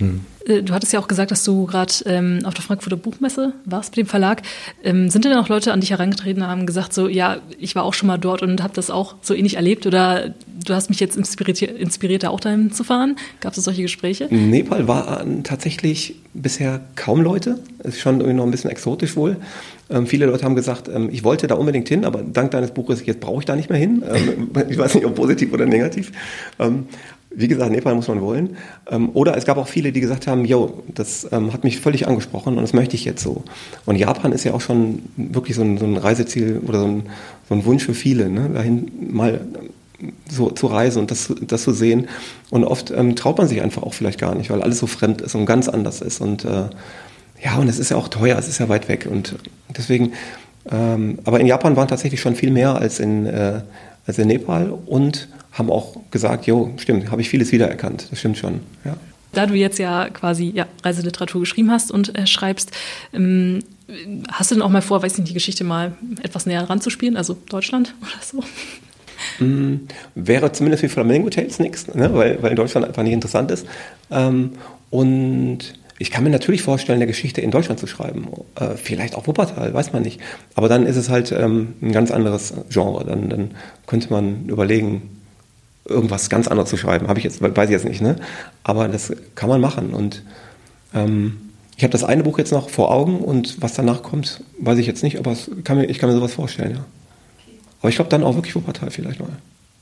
Äh, Du hattest ja auch gesagt, dass du gerade ähm, auf der Frankfurter Buchmesse warst mit dem Verlag. Ähm, sind denn auch Leute an dich herangetreten und haben gesagt, so, ja, ich war auch schon mal dort und habe das auch so ähnlich erlebt? Oder du hast mich jetzt inspiriert, inspiriert auch dahin zu fahren. Gab es solche Gespräche? Nepal waren tatsächlich bisher kaum Leute. Ist schon irgendwie noch ein bisschen exotisch wohl. Ähm, viele Leute haben gesagt, ähm, ich wollte da unbedingt hin, aber dank deines Buches jetzt brauche ich da nicht mehr hin. Ähm, *laughs* ich weiß nicht, ob positiv oder negativ. Ähm, wie gesagt, Nepal muss man wollen. Ähm, oder es gab auch viele, die gesagt haben, yo, das ähm, hat mich völlig angesprochen und das möchte ich jetzt so. Und Japan ist ja auch schon wirklich so ein, so ein Reiseziel oder so ein, so ein, Wunsch für viele, ne? dahin mal so zu reisen und das, das zu sehen. Und oft ähm, traut man sich einfach auch vielleicht gar nicht, weil alles so fremd ist und ganz anders ist. Und äh, ja, und es ist ja auch teuer, es ist ja weit weg. Und deswegen, ähm, aber in Japan waren tatsächlich schon viel mehr als in, äh, als in Nepal und haben auch gesagt, jo, stimmt, habe ich vieles wiedererkannt. Das stimmt schon, ja. Da du jetzt ja quasi ja, Reiseliteratur geschrieben hast und äh, schreibst, ähm, hast du denn auch mal vor, weiß nicht, die Geschichte mal etwas näher ranzuspielen, also Deutschland *laughs* oder so? Mm, wäre zumindest für Flamingo Tales nichts, ne? weil, weil in Deutschland einfach nicht interessant ist. Ähm, und ich kann mir natürlich vorstellen, eine Geschichte in Deutschland zu schreiben. Äh, vielleicht auch Wuppertal, weiß man nicht. Aber dann ist es halt ähm, ein ganz anderes Genre. Dann, dann könnte man überlegen, irgendwas ganz anderes zu schreiben. Habe ich jetzt, weiß ich jetzt nicht, ne? Aber das kann man machen. Und ähm, ich habe das eine Buch jetzt noch vor Augen und was danach kommt, weiß ich jetzt nicht, aber kann mir, ich kann mir sowas vorstellen, ja. Aber ich glaube dann auch wirklich Wuppertal vielleicht mal.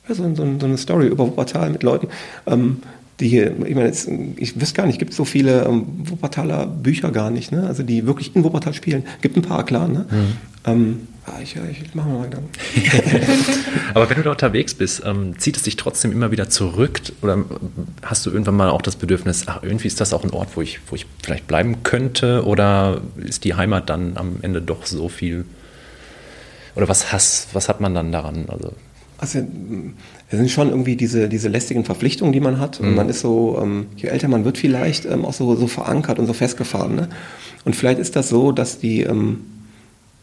Ja, so, so, so, eine Story über Wuppertal mit Leuten, ähm, die hier, ich meine, jetzt, ich wüsste gar nicht, gibt es so viele ähm, Wuppertaler Bücher gar nicht, ne? Also die wirklich in Wuppertal spielen. Gibt ein paar, klar, ne? Mhm. Ähm, Ah, ich, ich mache mir mal Gedanken. *laughs* Aber wenn du da unterwegs bist, ähm, zieht es dich trotzdem immer wieder zurück? Oder hast du irgendwann mal auch das Bedürfnis, ach, irgendwie ist das auch ein Ort, wo ich, wo ich vielleicht bleiben könnte? Oder ist die Heimat dann am Ende doch so viel? Oder was, has, was hat man dann daran? Also, also es sind schon irgendwie diese, diese lästigen Verpflichtungen, die man hat. Und mhm. man ist so, ähm, je älter man wird vielleicht, ähm, auch so, so verankert und so festgefahren. Ne? Und vielleicht ist das so, dass die...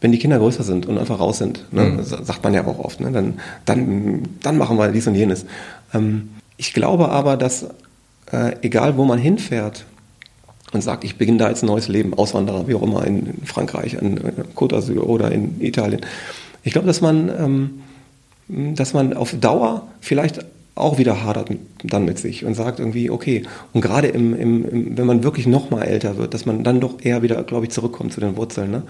Wenn die Kinder größer sind und einfach raus sind, ne? mhm. sagt man ja auch oft, ne? dann, dann, dann machen wir dies und jenes. Ähm, ich glaube aber, dass äh, egal wo man hinfährt und sagt, ich beginne da jetzt ein neues Leben, Auswanderer, wie auch immer, in, Frankreich, in, in Côte d'Azur oder in Italien, ich glaube, dass man, ähm, dass man auf Dauer vielleicht auch wieder hadert dann mit sich und sagt irgendwie, okay, und gerade im, im, im, wenn man wirklich noch mal älter wird, dass man dann doch eher wieder, glaube ich, zurückkommt zu den Wurzeln. Ne?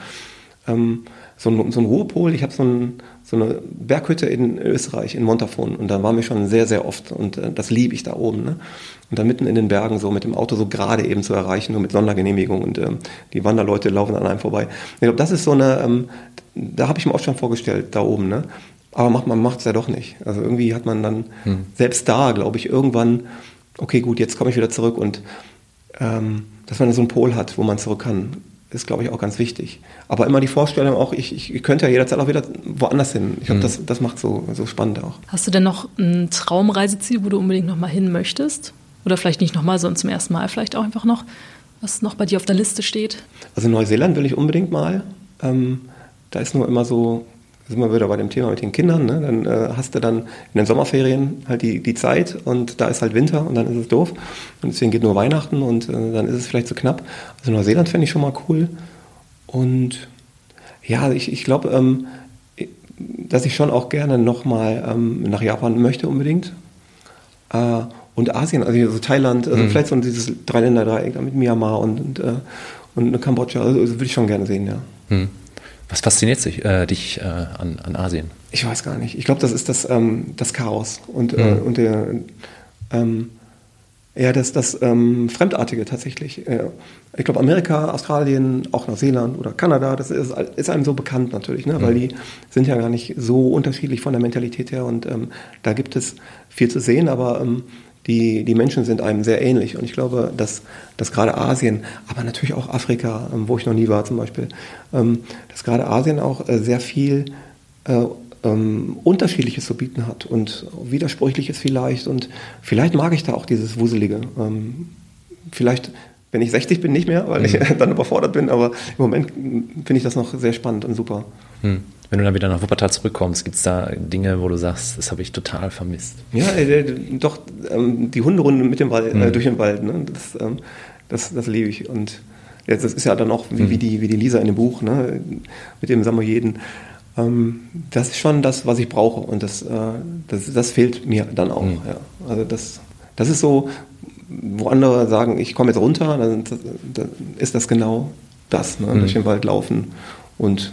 Ähm, so, ein, so ein Ruhepol. Ich habe so, ein, so, eine Berghütte in Österreich, in Montafon. Und da waren wir schon sehr, sehr oft. Und äh, das liebe ich da oben. Ne? Und da mitten in den Bergen so mit dem Auto so gerade eben zu erreichen, nur mit Sondergenehmigung. Und ähm, die Wanderleute laufen an einem vorbei. Ich glaube, das ist so eine, ähm, da habe ich mir oft schon vorgestellt, da oben. Ne? Aber macht, man macht es ja doch nicht. Also irgendwie hat man dann, hm. selbst da, glaube ich, irgendwann, okay, gut, jetzt komme ich wieder zurück und ähm, dass man so einen Pol hat, wo man zurück kann ist, glaube ich, auch ganz wichtig. Aber immer die Vorstellung auch, ich, ich könnte ja jederzeit auch wieder woanders hin. Ich glaube, mhm. das, das macht so, so spannend auch. Hast du denn noch ein Traumreiseziel, wo du unbedingt nochmal hin möchtest? Oder vielleicht nicht nochmal, sondern zum ersten Mal vielleicht auch einfach noch, was noch bei dir auf der Liste steht? Also Neuseeland will ich unbedingt mal. Ähm, da ist nur immer so, sind wir wieder bei dem Thema mit den Kindern, ne? dann äh, hast du dann in den Sommerferien halt die, die Zeit und da ist halt Winter und dann ist es doof und deswegen geht nur Weihnachten und äh, dann ist es vielleicht zu knapp. Also Neuseeland fände ich schon mal cool und ja, ich, ich glaube, ähm, dass ich schon auch gerne nochmal ähm, nach Japan möchte unbedingt. Äh, und Asien, also so Thailand, also mhm. vielleicht so dieses Dreiländereieck mit Myanmar und, und, äh, und Kambodscha, also, also würde ich schon gerne sehen, ja. Mhm. Was fasziniert sich, äh, dich äh, an, an, Asien? Ich weiß gar nicht. Ich glaube, das ist das, ähm, das Chaos und, äh, mhm. äh, und der, ähm, ja, das, das ähm, Fremdartige tatsächlich. ich glaube, Amerika, Australien, auch Neuseeland oder Kanada, das ist, ist einem so bekannt natürlich, ne? Mhm. weil die sind ja gar nicht so unterschiedlich von der Mentalität her und ähm, da gibt es viel zu sehen, aber ähm, die, die Menschen sind einem sehr ähnlich. Und ich glaube, dass, dass gerade Asien, aber natürlich auch Afrika, ähm, wo ich noch nie war zum Beispiel, ähm, dass gerade Asien auch äh, sehr viel äh, ähm, Unterschiedliches zu bieten hat und Widersprüchliches vielleicht. Und vielleicht mag ich da auch dieses Wuselige. Vielleicht, wenn ich 60 bin, nicht mehr, weil mhm. ich *laughs* dann überfordert bin, aber im Moment finde ich das noch sehr spannend und super. Mhm. Wenn du dann wieder nach Wuppertal zurückkommst, gibt es da Dinge, wo du sagst, das habe ich total vermisst? Ja, äh, doch, ähm, die Hunderunde mit dem Wald, mhm. äh, durch den Wald, ne? das, ähm, das, das liebe ich. Und ja, das ist ja dann auch wie, wie, die, wie die Lisa in dem Buch, ne? mit dem Samoyeden. ähm, das ist schon das, was ich brauche und das, äh, das, das fehlt mir dann auch. Mhm. Ja. Also das, das ist so, wo andere sagen, ich komme jetzt runter, dann, dann, ist das genau das, ne? Mhm. durch den Wald laufen und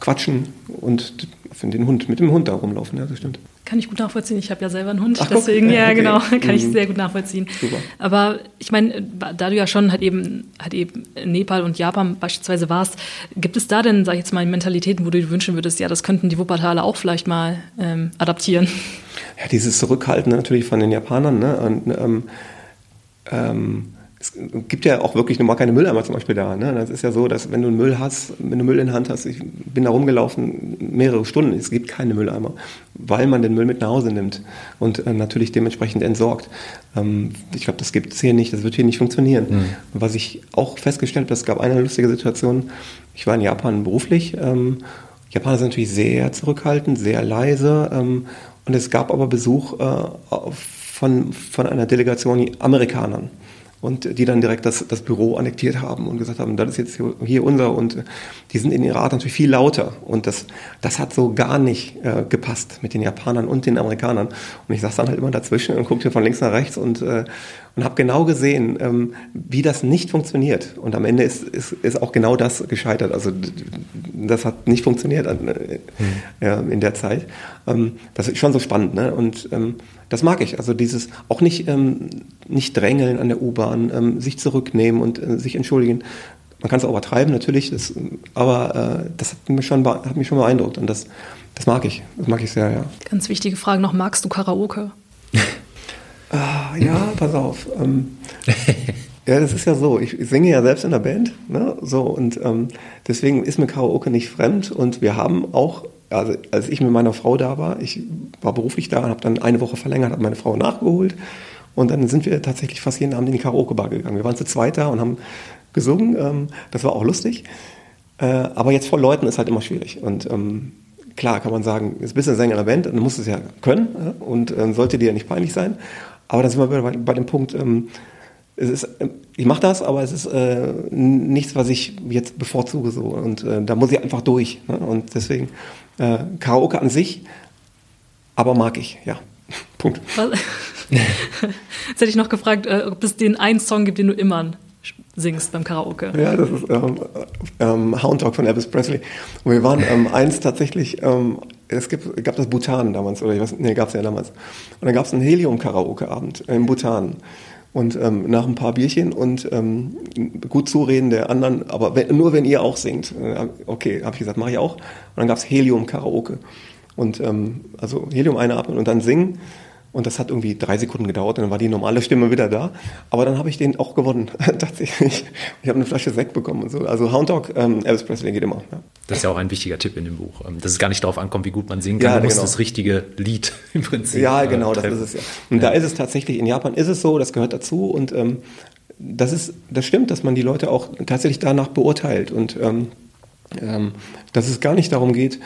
quatschen und den Hund, mit dem Hund da rumlaufen, ja, das stimmt. Kann ich gut nachvollziehen. Ich habe ja selber einen Hund, Ach, deswegen, ja, okay. genau, *laughs* kann ich mhm. sehr gut nachvollziehen. Super. Aber ich meine, da du ja schon halt eben, halt eben in Nepal und Japan beispielsweise warst, gibt es da denn, sag ich jetzt mal, Mentalitäten, wo du dir wünschen würdest, ja, das könnten die Wuppertaler auch vielleicht mal ähm, adaptieren? Ja, dieses Zurückhalten natürlich von den Japanern, ne? Und, ähm, ähm, es gibt ja auch wirklich mal keine Mülleimer zum Beispiel da. Ne? Das ist ja so, dass wenn du Müll hast, wenn du Müll in der Hand hast, ich bin da rumgelaufen mehrere Stunden, es gibt keine Mülleimer, weil man den Müll mit nach Hause nimmt und äh, natürlich dementsprechend entsorgt. Ähm, ich glaube, das gibt es hier nicht, das wird hier nicht funktionieren. Mhm. Was ich auch festgestellt habe, es gab eine lustige Situation, ich war in Japan beruflich, ähm, Japaner sind natürlich sehr zurückhaltend, sehr leise ähm, und es gab aber Besuch äh, von, von einer Delegation Amerikanern und die dann direkt das, das Büro annektiert haben und gesagt haben, das ist jetzt hier unser und die sind in Irak natürlich viel lauter. Und das, das hat so gar nicht äh, gepasst mit den Japanern und den Amerikanern. Und ich saß dann halt immer dazwischen und guckte von links nach rechts und, äh, und habe genau gesehen, ähm, wie das nicht funktioniert. Und am Ende ist, ist, ist auch genau das gescheitert, also das hat nicht funktioniert äh, ja, in der Zeit. Ähm, das ist schon so spannend ne? und ähm, das mag ich. Also dieses auch nicht, ähm, nicht drängeln an der U-Bahn, ähm, sich zurücknehmen und äh, sich entschuldigen. Man kann es auch übertreiben natürlich, das, aber äh, das hat mich, schon, hat mich schon beeindruckt und das, das mag ich. Das mag ich sehr, ja. Ganz wichtige Frage noch, magst du Karaoke? ah, ja, pass auf. *laughs* Ja, das ist ja so. Ich, singe ja selbst in der Band, ne? So und ähm, deswegen ist mir Karaoke nicht fremd. Und wir haben auch also als ich mit meiner Frau da war, ich war beruflich da und habe dann eine Woche verlängert, habe meine Frau nachgeholt. Und dann sind wir tatsächlich fast jeden Abend in die Karaoke-Bar gegangen. Wir waren zu zweit da und haben gesungen, ähm, das war auch lustig, äh, aber jetzt vor Leuten ist halt immer schwierig. Und ähm, klar kann man sagen, jetzt bist du ein Sänger in der Band, dann musst du es ja können und äh, sollte dir ja nicht peinlich sein, aber dann sind wir bei, bei dem Punkt, ähm, es ist, ich mache das, aber es ist äh, nichts, was ich jetzt bevorzuge so und äh, da muss ich einfach durch ne? und deswegen äh, Karaoke an sich, aber mag ich, ja. *laughs* Punkt. *laughs* Jetzt hätte ich noch gefragt, äh, ob es den einen Song gibt, den du immer singst beim Karaoke. Ja, das ist ähm, ähm, Hound Dog von Elvis Presley. Und wir waren ähm, eins tatsächlich, ähm, es gibt, gab das Bhutan damals, oder ich weiß, nee, gab es ja damals. Und dann gab es einen Helium-Karaoke-Abend in Bhutan. Und ähm, nach ein paar Bierchen und ähm, gut zureden der anderen, aber wenn, nur wenn ihr auch singt. Äh, okay, habe ich gesagt, mache ich auch. Und dann gab es Helium-Karaoke. Und ähm, also Helium einatmen und dann singen. Und das hat irgendwie drei Sekunden gedauert und dann war die normale Stimme wieder da. Aber dann habe ich den auch gewonnen, *laughs* tatsächlich. Ich habe eine Flasche Sekt bekommen und so. Also Hound Dog, ähm, Elvis Presley geht immer. Ja. Das ist ja auch ein wichtiger Tipp in dem Buch, ähm, dass es gar nicht darauf ankommt, wie gut man singen kann. Ja, man muss genau. das richtige Lied *laughs* im Prinzip. Ja, äh, genau, das ist es ja. Und ja. da ist es tatsächlich, in Japan ist es so, das gehört dazu und ähm, das ist, das stimmt, dass man die Leute auch tatsächlich danach beurteilt und ähm, ähm, dass es gar nicht darum geht,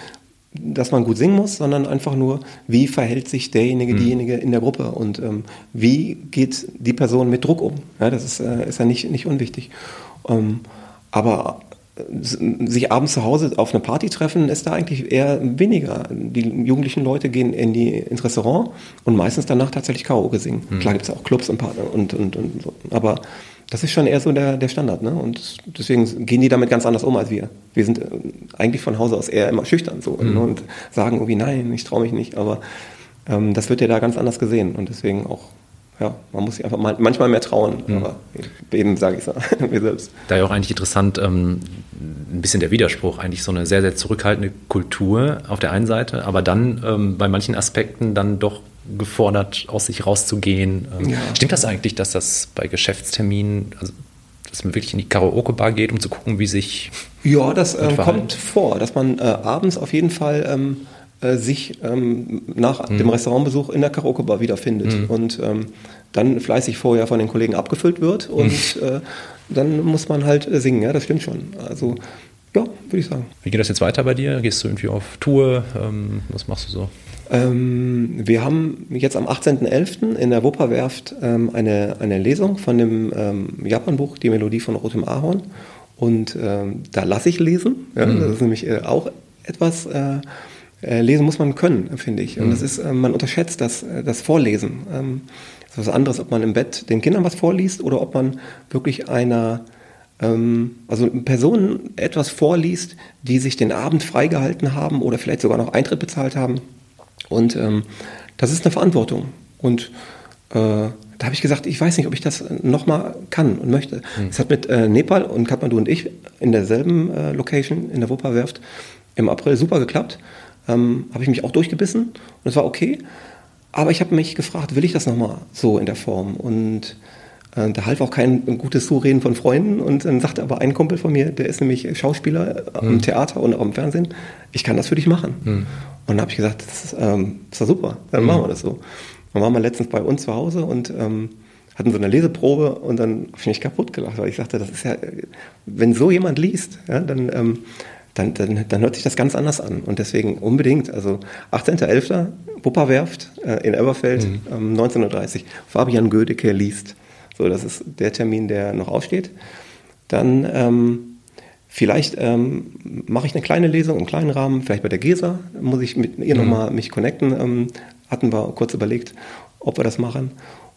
dass man gut singen muss, sondern einfach nur, wie verhält sich derjenige, mhm. diejenige in der Gruppe und ähm, wie geht die Person mit Druck um. Ja, das ist, äh, ist ja nicht, nicht unwichtig. Ähm, aber sich abends zu Hause auf eine Party treffen, ist da eigentlich eher weniger. Die jugendlichen Leute gehen in die, ins Restaurant und meistens danach tatsächlich Karaoke singen. Mhm. Klar gibt es auch Clubs und, und, und, und so. Aber das ist schon eher so der, der Standard. Ne? Und deswegen gehen die damit ganz anders um als wir. Wir sind äh, eigentlich von Hause aus eher immer schüchtern so mhm. ne? und sagen irgendwie, nein, ich traue mich nicht. Aber ähm, das wird ja da ganz anders gesehen. Und deswegen auch, ja, man muss sich einfach mal, manchmal mehr trauen. Mhm. Aber eben sage ich es *laughs* mir selbst. Da ja auch eigentlich interessant, ähm, ein bisschen der Widerspruch, eigentlich so eine sehr, sehr zurückhaltende Kultur auf der einen Seite, aber dann ähm, bei manchen Aspekten dann doch gefordert, aus sich rauszugehen. Ähm, ja. Stimmt das eigentlich, dass das bei Geschäftsterminen, also dass man wirklich in die Karaoke-Bar geht, um zu gucken, wie sich. Ja, das ähm, kommt vor, dass man äh, abends auf jeden Fall ähm, äh, sich ähm, nach mhm. dem Restaurantbesuch in der Karaoke-Bar wiederfindet mhm. und ähm, dann fleißig vorher von den Kollegen abgefüllt wird und mhm. äh, dann muss man halt äh, singen, ja, das stimmt schon. Also ja, würde ich sagen. Wie geht das jetzt weiter bei dir? Gehst du irgendwie auf Tour? Ähm, was machst du so? Ähm, wir haben jetzt am 18.11. in der Wupperwerft ähm, eine, eine Lesung von dem ähm, Japan-Buch Die Melodie von Rotem Ahorn. Und ähm, da lasse ich lesen. Ja, mhm. Das ist nämlich äh, auch etwas äh, äh, lesen muss man können, finde ich. Und das ist, äh, man unterschätzt das, äh, das Vorlesen. Ähm, das ist was anderes, ob man im Bett den Kindern was vorliest oder ob man wirklich einer, ähm, also Personen etwas vorliest, die sich den Abend freigehalten haben oder vielleicht sogar noch Eintritt bezahlt haben. Und ähm, das ist eine Verantwortung. Und äh, da habe ich gesagt, ich weiß nicht, ob ich das nochmal kann und möchte. Mhm. Es hat mit äh, Nepal und Kathmandu und ich in derselben äh, Location in der Wupperwerft im April super geklappt ähm, habe ich mich auch durchgebissen und es war okay. Aber ich habe mich gefragt, will ich das nochmal so in der Form? Und da half auch kein gutes Zureden von Freunden. Und dann sagte aber ein Kumpel von mir, der ist nämlich Schauspieler am mhm. Theater und auch im Fernsehen, ich kann das für dich machen. Mhm. Und dann habe ich gesagt, das ist, ähm, ist super, dann mhm. machen wir das so. Dann waren wir letztens bei uns zu Hause und ähm, hatten so eine Leseprobe und dann habe ich mich kaputt gelacht, weil ich sagte, das ist ja, wenn so jemand liest, ja, dann ähm, dann, dann, dann hört sich das ganz anders an. Und deswegen unbedingt, also 18.11. Wupperwerft äh, in Elberfeld, mhm. ähm, 19.30 Fabian Gödecke liest. So, das ist der Termin, der noch aussteht. Dann ähm, vielleicht ähm, mache ich eine kleine Lesung im kleinen Rahmen, vielleicht bei der GESA, muss ich mit ihr mhm. nochmal mich connecten. Ähm, hatten wir kurz überlegt, ob wir das machen.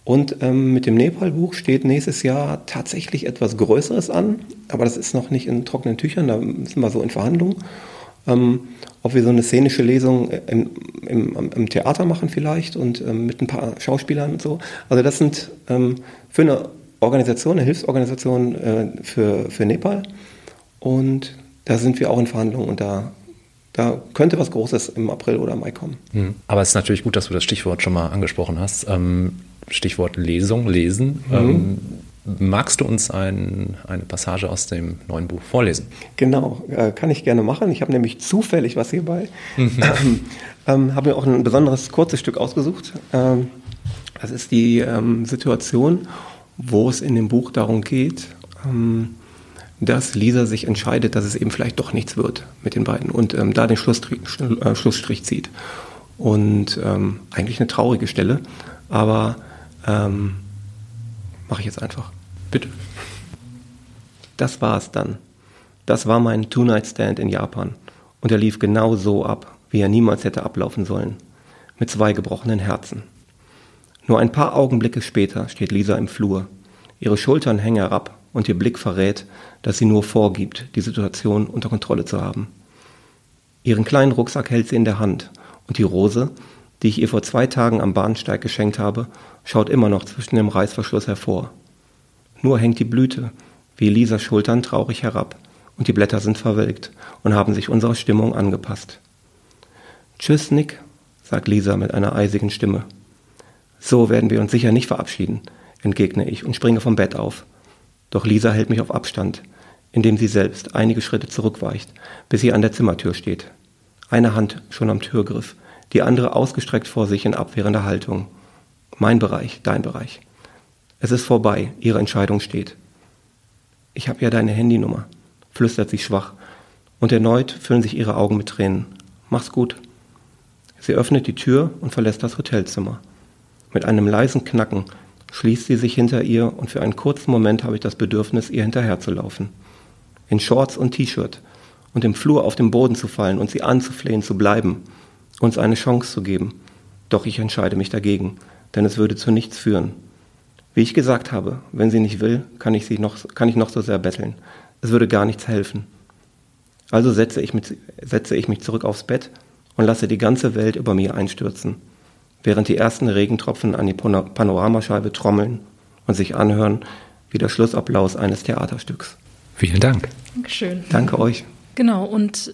Und ähm, mit dem Nepal-Buch steht nächstes Jahr tatsächlich etwas Größeres an, aber das ist noch nicht in trockenen Tüchern, da sind wir so in Verhandlungen. Ähm, ob wir so eine szenische Lesung im, im, im Theater machen vielleicht und ähm, mit ein paar Schauspielern und so. Also das sind ähm, für eine Organisation, eine Hilfsorganisation äh, für, für Nepal und da sind wir auch in Verhandlungen und da da könnte was Großes im April oder Mai kommen. Hm. Aber es ist natürlich gut, dass du das Stichwort schon mal angesprochen hast. Ähm, Stichwort Lesung, Lesen. Mhm. Ähm, magst du uns ein, eine Passage aus dem neuen Buch vorlesen? Genau, äh, kann ich gerne machen. Ich habe nämlich zufällig was hierbei. Mhm. Ähm, *clears throat* ähm, habe mir auch ein besonderes kurzes Stück ausgesucht. Ähm, das ist die ähm, Situation, wo es in dem Buch darum geht, ähm, dass Lisa sich entscheidet, dass es eben vielleicht doch nichts wird mit den beiden und da den Schlussstrich, äh, Schlussstrich zieht. Und eigentlich eine traurige Stelle, aber ähm, Mache ich jetzt einfach. Bitte. Das war es dann. Das war mein Two-Night-Stand in Japan. Und er lief genau so ab, wie er niemals hätte ablaufen sollen. Mit zwei gebrochenen Herzen. Nur ein paar Augenblicke später steht Lisa im Flur. Ihre Schultern hängen herab und ihr Blick verrät, dass sie nur vorgibt, die Situation unter Kontrolle zu haben. Ihren kleinen Rucksack hält sie in der Hand und die Rose, die ich ihr vor zwei Tagen am Bahnsteig geschenkt habe, schaut immer noch zwischen dem Reißverschluss hervor. Nur hängt die Blüte, wie Lisas Schultern traurig herab, und die Blätter sind verwelkt und haben sich unserer Stimmung angepasst. Tschüss, Nick, sagt Lisa mit einer eisigen Stimme. So werden wir uns sicher nicht verabschieden, entgegne ich und springe vom Bett auf. Doch Lisa hält mich auf Abstand, indem sie selbst einige Schritte zurückweicht, bis sie an der Zimmertür steht. Eine Hand schon am Türgriff, die andere ausgestreckt vor sich in abwehrender Haltung. Mein Bereich, dein Bereich. Es ist vorbei, ihre Entscheidung steht. Ich habe ja deine Handynummer, flüstert sie schwach, und erneut füllen sich ihre Augen mit Tränen. Mach's gut. Sie öffnet die Tür und verlässt das Hotelzimmer. Mit einem leisen Knacken schließt sie sich hinter ihr und für einen kurzen Moment habe ich das Bedürfnis, ihr hinterherzulaufen. In Shorts und T-Shirt und im Flur auf den Boden zu fallen und sie anzuflehen zu bleiben, uns eine Chance zu geben. Doch ich entscheide mich dagegen denn es würde zu nichts führen. Wie ich gesagt habe, wenn sie nicht will, kann ich, sie noch, kann ich noch so sehr betteln. Es würde gar nichts helfen. Also setze ich, mit, setze ich mich zurück aufs Bett und lasse die ganze Welt über mir einstürzen, während die ersten Regentropfen an die Panoramascheibe trommeln und sich anhören wie der Schlussapplaus eines Theaterstücks. Vielen Dank. Dankeschön. Danke euch. Genau, und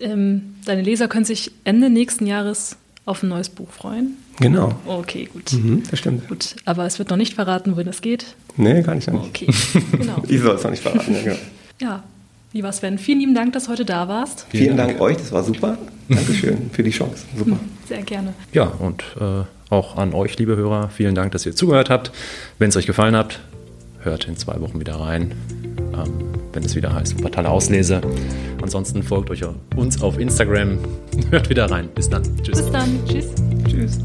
ähm, deine Leser können sich Ende nächsten Jahres auf ein neues Buch freuen. Genau. Okay, gut. Mhm, das stimmt. Gut, aber es wird noch nicht verraten, wohin es geht. Nee, gar nicht. Okay, genau. ich soll es noch nicht verraten, ja, genau. Ja, lieber Sven, vielen lieben Dank, dass du heute da warst. Vielen, vielen Dank. Dank euch, das war super. Dankeschön für die Chance. Super. Sehr gerne. Ja, und äh, auch an euch, liebe Hörer, vielen Dank, dass ihr zugehört habt. Wenn es euch gefallen hat, hört in zwei Wochen wieder rein, wenn es wieder heißt Wuppertaler Auslese. Ansonsten folgt euch uns auf Instagram. Hört wieder rein. Bis dann. Tschüss. Bis dann. Tschüss. Tschüss.